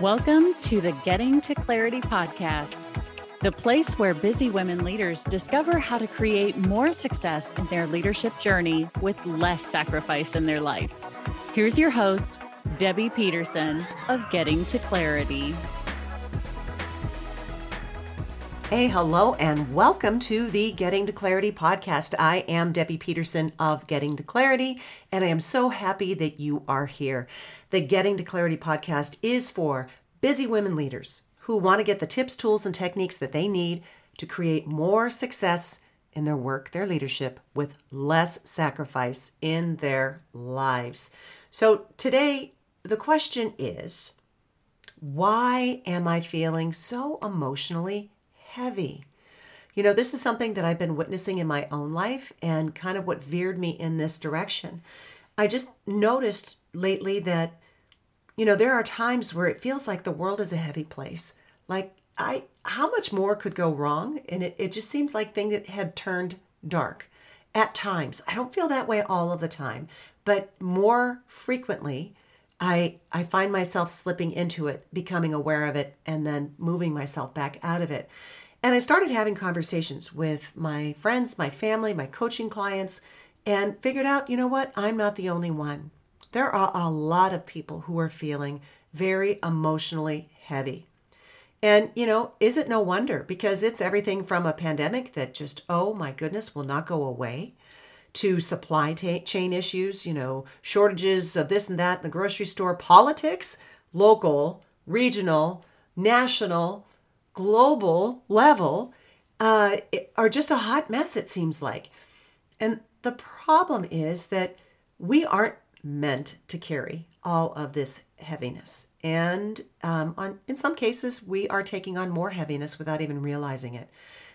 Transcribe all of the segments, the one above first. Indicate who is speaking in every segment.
Speaker 1: Welcome to the Getting to Clarity podcast, the place where busy women leaders discover how to create more success in their leadership journey with less sacrifice in their life. Here's your host, Debbie Peterson of Getting to Clarity.
Speaker 2: Hey, hello, and welcome to the Getting to Clarity podcast. I am Debbie Peterson of Getting to Clarity, and I am so happy that you are here. The Getting to Clarity podcast is for busy women leaders who want to get the tips, tools, and techniques that they need to create more success in their work, their leadership, with less sacrifice in their lives. So today, the question is why am I feeling so emotionally? Heavy. You know, this is something that I've been witnessing in my own life and kind of what veered me in this direction. I just noticed lately that, you know, there are times where it feels like the world is a heavy place. Like, I, how much more could go wrong? And it, it just seems like things had turned dark at times. I don't feel that way all of the time, but more frequently, I I find myself slipping into it, becoming aware of it, and then moving myself back out of it. And I started having conversations with my friends, my family, my coaching clients, and figured out, you know what? I'm not the only one. There are a lot of people who are feeling very emotionally heavy. And, you know, is it no wonder? Because it's everything from a pandemic that just, oh my goodness, will not go away, to supply t- chain issues, you know, shortages of this and that in the grocery store, politics, local, regional, national, global level uh, are just a hot mess, it seems like. And the problem is that we aren't meant to carry all of this heaviness. And um, on, in some cases, we are taking on more heaviness without even realizing it.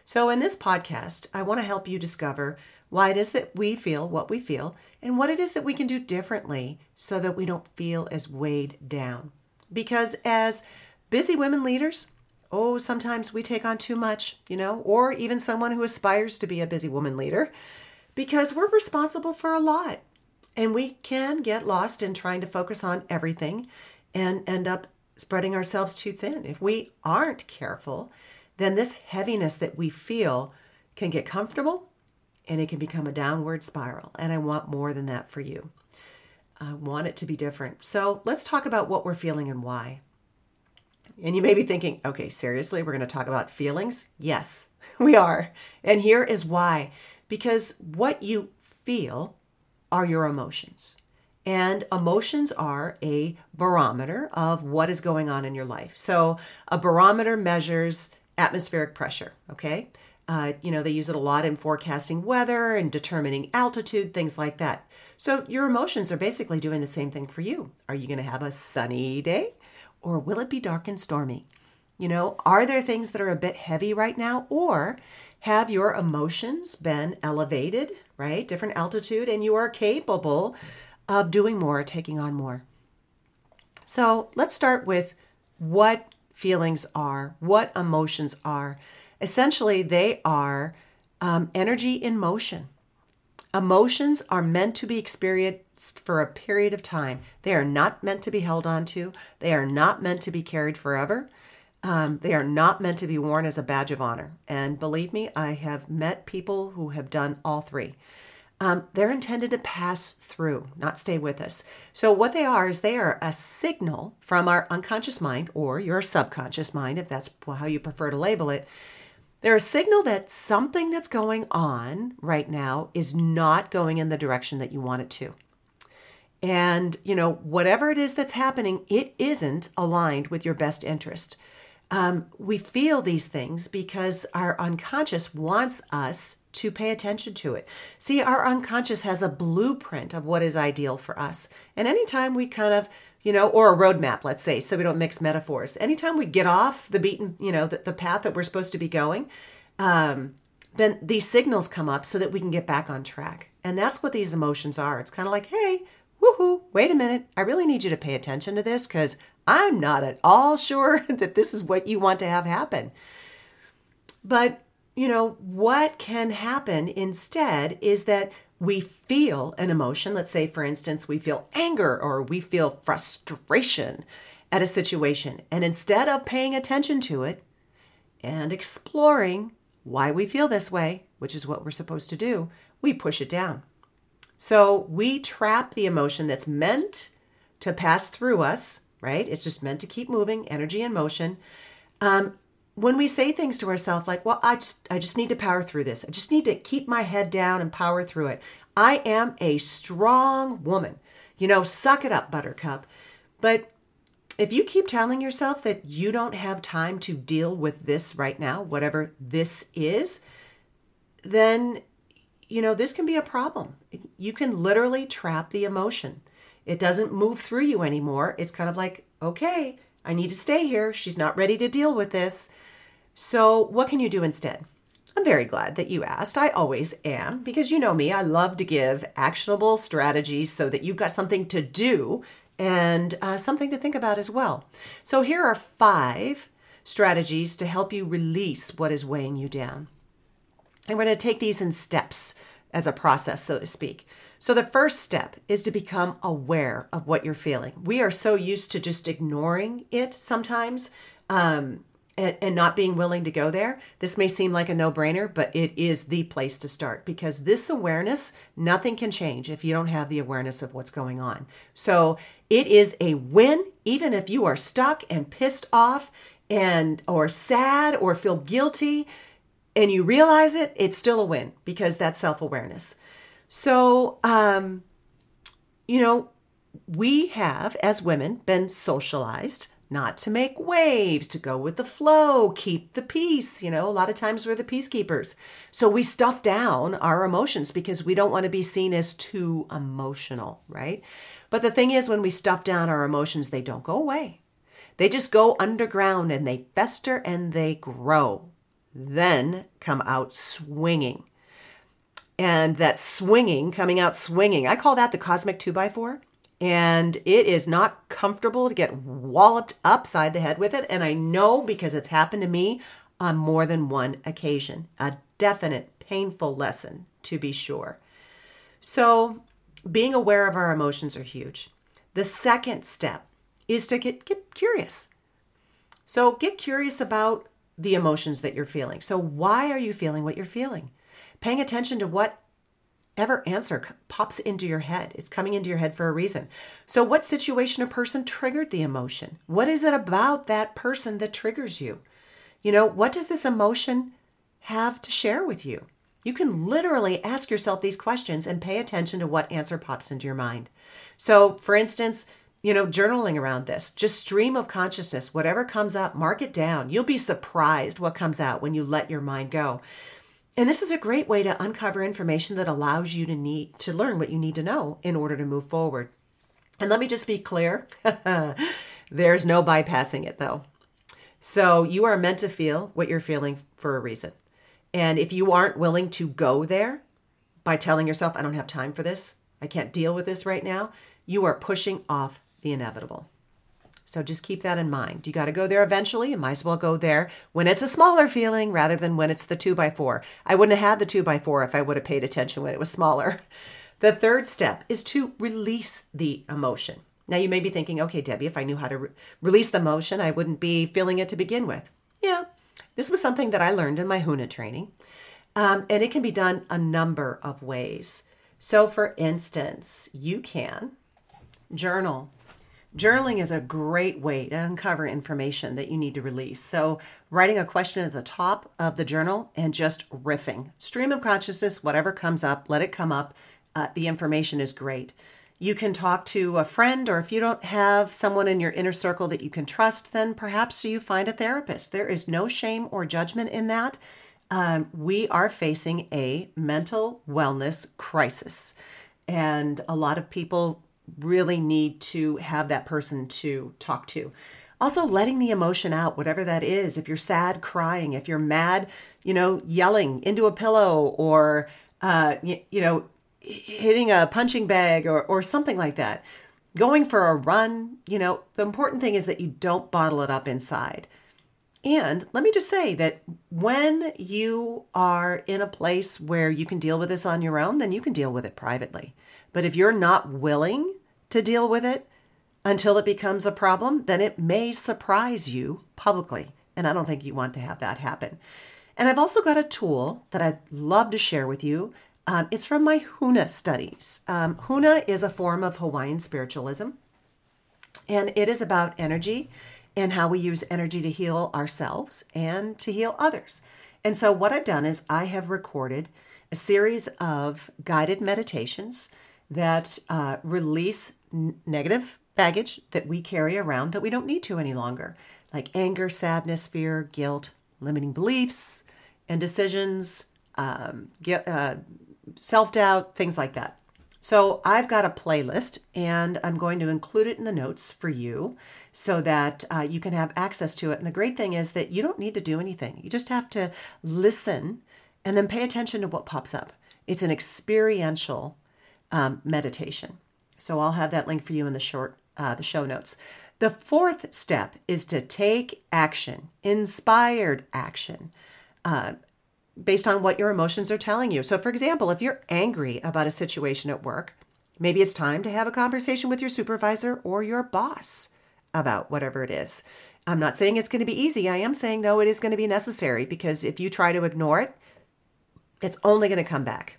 Speaker 2: So, in this podcast, I want to help you discover why it is that we feel what we feel and what it is that we can do differently so that we don't feel as weighed down. Because as busy women leaders, oh, sometimes we take on too much, you know, or even someone who aspires to be a busy woman leader, because we're responsible for a lot. And we can get lost in trying to focus on everything and end up spreading ourselves too thin. If we aren't careful, then this heaviness that we feel can get comfortable and it can become a downward spiral. And I want more than that for you. I want it to be different. So let's talk about what we're feeling and why. And you may be thinking, okay, seriously, we're going to talk about feelings? Yes, we are. And here is why because what you feel are your emotions. And emotions are a barometer of what is going on in your life. So a barometer measures atmospheric pressure, okay? Uh, you know, they use it a lot in forecasting weather and determining altitude, things like that. So your emotions are basically doing the same thing for you. Are you going to have a sunny day? Or will it be dark and stormy? You know, are there things that are a bit heavy right now? Or have your emotions been elevated, right? Different altitude, and you are capable of doing more, taking on more. So let's start with what feelings are, what emotions are. Essentially, they are um, energy in motion. Emotions are meant to be experienced for a period of time. They are not meant to be held onto. They are not meant to be carried forever. Um, they are not meant to be worn as a badge of honor. And believe me, I have met people who have done all three. Um, they're intended to pass through, not stay with us. So, what they are is they are a signal from our unconscious mind or your subconscious mind, if that's how you prefer to label it, they're a signal that something that's going on right now is not going in the direction that you want it to. And, you know, whatever it is that's happening, it isn't aligned with your best interest. Um, we feel these things because our unconscious wants us to pay attention to it. See, our unconscious has a blueprint of what is ideal for us. And anytime we kind of you know, or a roadmap, let's say, so we don't mix metaphors. Anytime we get off the beaten, you know, the, the path that we're supposed to be going, um, then these signals come up so that we can get back on track. And that's what these emotions are. It's kind of like, hey, woohoo, wait a minute. I really need you to pay attention to this because I'm not at all sure that this is what you want to have happen. But, you know, what can happen instead is that we feel an emotion. Let's say, for instance, we feel anger or we feel frustration. at a situation. And instead of paying attention to it and exploring why we feel this way, which is what we're supposed to do, we push it down. So we trap the emotion that's meant to pass through us, right? It's just meant to keep moving, energy and motion. Um, when we say things to ourselves like, well, I just, I just need to power through this. I just need to keep my head down and power through it. I am a strong woman. You know, suck it up, buttercup. But if you keep telling yourself that you don't have time to deal with this right now, whatever this is, then, you know, this can be a problem. You can literally trap the emotion. It doesn't move through you anymore. It's kind of like, okay, I need to stay here. She's not ready to deal with this. So, what can you do instead? I'm very glad that you asked. I always am because you know me, I love to give actionable strategies so that you've got something to do and uh, something to think about as well. So, here are five strategies to help you release what is weighing you down. And we're going to take these in steps as a process, so to speak. So, the first step is to become aware of what you're feeling. We are so used to just ignoring it sometimes. Um, and, and not being willing to go there, this may seem like a no brainer, but it is the place to start because this awareness, nothing can change if you don't have the awareness of what's going on. So it is a win, even if you are stuck and pissed off and or sad or feel guilty and you realize it, it's still a win because that's self awareness. So, um, you know, we have, as women, been socialized not to make waves, to go with the flow, keep the peace. You know, a lot of times we're the peacekeepers. So we stuff down our emotions because we don't want to be seen as too emotional, right? But the thing is, when we stuff down our emotions, they don't go away. They just go underground and they fester and they grow, then come out swinging. And that swinging, coming out swinging, I call that the cosmic two by four and it is not comfortable to get walloped upside the head with it. And I know because it's happened to me on more than one occasion. A definite painful lesson, to be sure. So, being aware of our emotions are huge. The second step is to get, get curious. So, get curious about the emotions that you're feeling. So, why are you feeling what you're feeling? Paying attention to whatever answer pops into your head. It's coming into your head for a reason. So, what situation or person triggered the emotion? What is it about that person that triggers you? You know, what does this emotion have to share with you? You can literally ask yourself these questions and pay attention to what answer pops into your mind. So, for instance, you know, journaling around this, just stream of consciousness, whatever comes up, mark it down. You'll be surprised what comes out when you let your mind go. And this is a great way to uncover information that allows you to need to learn what you need to know in order to move forward. And let me just be clear, there's no bypassing it though. So you are meant to feel what you're feeling for a reason. And if you aren't willing to go there by telling yourself, I don't have time for this, I can't deal with this right now, you are pushing off the inevitable. So just keep that in mind. You got to go there eventually. You might as well go there when it's a smaller feeling rather than when it's the two by four. I wouldn't have had the two by four if I would have paid attention when it was smaller. The third step is to release the emotion. Now you may be thinking, okay, Debbie, if I knew how to re- release the emotion, I wouldn't be feeling it to begin with. Yeah, this was something that I learned in my HUNA training. Um, and it can be done a number of ways. So, for instance, you can journal Journaling is a great way to uncover information that you need to release. So, writing a question at the top of the journal and just riffing. Stream of consciousness, whatever comes up, let it come up. Uh, the information is great. You can talk to a friend, or if you don't have someone in your inner circle that you can trust, then perhaps you find a therapist. There is no shame or judgment in that. Um, we are facing a mental wellness crisis. And a lot of people really need to have that person to talk to. Also, letting the emotion out, whatever that is. If you're sad, crying. If you're mad, you know, yelling into a pillow or, uh, you, you know, hitting a punching bag or, or something like that. Going for a run, you know, the important thing is that you don't bottle it up inside. And let me just say that when you are in a place where you can deal with this on your own, then you can deal with it privately. But if you're not willing to deal with it, until it becomes a problem, then it may surprise you publicly. And I don't think you want to have that happen. And I've also got a tool that I'd love to share with you. Um, it's from my Huna studies. Um, Huna is a form of Hawaiian spiritualism, and it is about energy and how we use energy to heal ourselves and to heal others. And so, what I've done is I have recorded a series of guided meditations that uh, release n- negative baggage that we carry around that we don't need to any longer, like anger, sadness, fear, guilt, limiting beliefs and decisions, um, uh, self doubt, things like that. So I've got a playlist and I'm going to include it in the notes for you so that uh, you can have access to it. And the great thing is that you don't need to do anything, you just have to listen and then pay attention to what pops up. It's an experiential um, meditation. So I'll have that link for you in the short uh, the show notes. The fourth step is to take action, inspired action, uh, based on what your emotions are telling you. So, for example, if you're angry about a situation at work, maybe it's time to have a conversation with your supervisor or your boss about whatever it is. I'm not saying it's going to be easy. I am saying, though, it is going to be necessary because if you try to ignore it, it's only going to come back.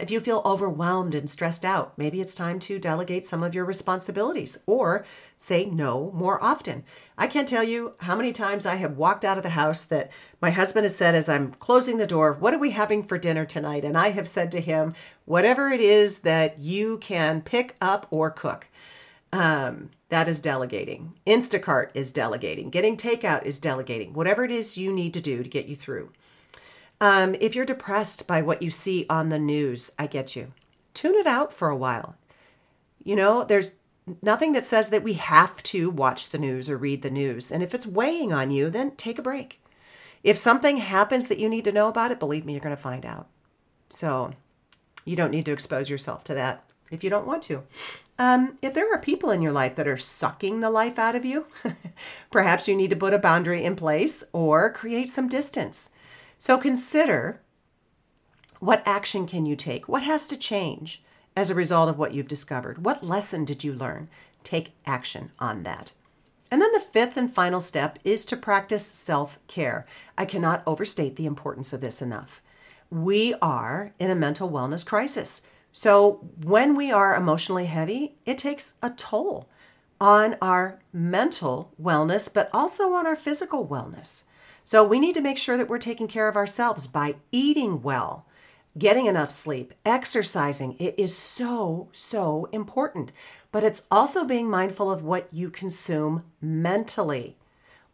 Speaker 2: If you feel overwhelmed and stressed out, maybe it's time to delegate some of your responsibilities or say no more often. I can't tell you how many times I have walked out of the house that my husband has said as I'm closing the door, What are we having for dinner tonight? And I have said to him, Whatever it is that you can pick up or cook. Um, that is delegating. Instacart is delegating. Getting takeout is delegating. Whatever it is you need to do to get you through. Um, if you're depressed by what you see on the news, I get you. Tune it out for a while. You know, there's nothing that says that we have to watch the news or read the news. And if it's weighing on you, then take a break. If something happens that you need to know about it, believe me, you're going to find out. So you don't need to expose yourself to that if you don't want to. Um, if there are people in your life that are sucking the life out of you, perhaps you need to put a boundary in place or create some distance. So consider what action can you take? What has to change as a result of what you've discovered? What lesson did you learn? Take action on that. And then the fifth and final step is to practice self care. I cannot overstate the importance of this enough. We are in a mental wellness crisis. So when we are emotionally heavy, it takes a toll on our mental wellness, but also on our physical wellness. So we need to make sure that we're taking care of ourselves by eating well, getting enough sleep, exercising. It is so, so important. But it's also being mindful of what you consume mentally.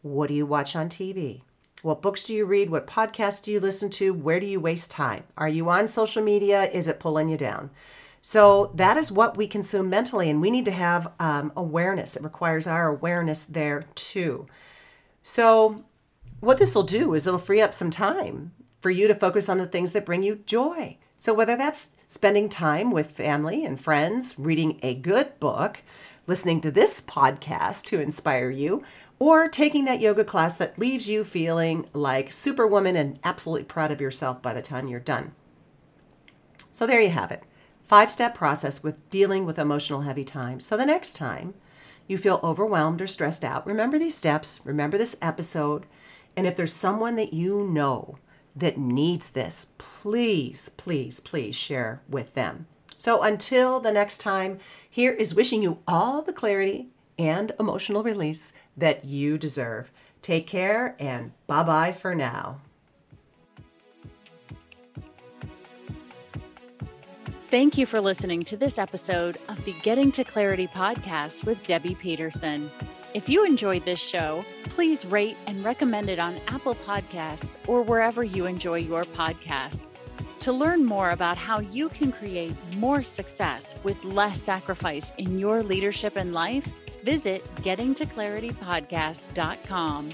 Speaker 2: What do you watch on TV? What books do you read? What podcasts do you listen to? Where do you waste time? Are you on social media? Is it pulling you down? So that is what we consume mentally, and we need to have um, awareness. It requires our awareness there too. So what this will do is it'll free up some time for you to focus on the things that bring you joy. So, whether that's spending time with family and friends, reading a good book, listening to this podcast to inspire you, or taking that yoga class that leaves you feeling like superwoman and absolutely proud of yourself by the time you're done. So, there you have it. Five step process with dealing with emotional heavy time. So, the next time you feel overwhelmed or stressed out, remember these steps, remember this episode, and if there's someone that you know that needs this, please, please, please share with them. So until the next time, here is wishing you all the clarity and emotional release that you deserve. Take care and bye bye for now.
Speaker 1: Thank you for listening to this episode of the Getting to Clarity podcast with Debbie Peterson. If you enjoyed this show, please rate and recommend it on Apple Podcasts or wherever you enjoy your podcasts. To learn more about how you can create more success with less sacrifice in your leadership and life, visit gettingtoclaritypodcast.com.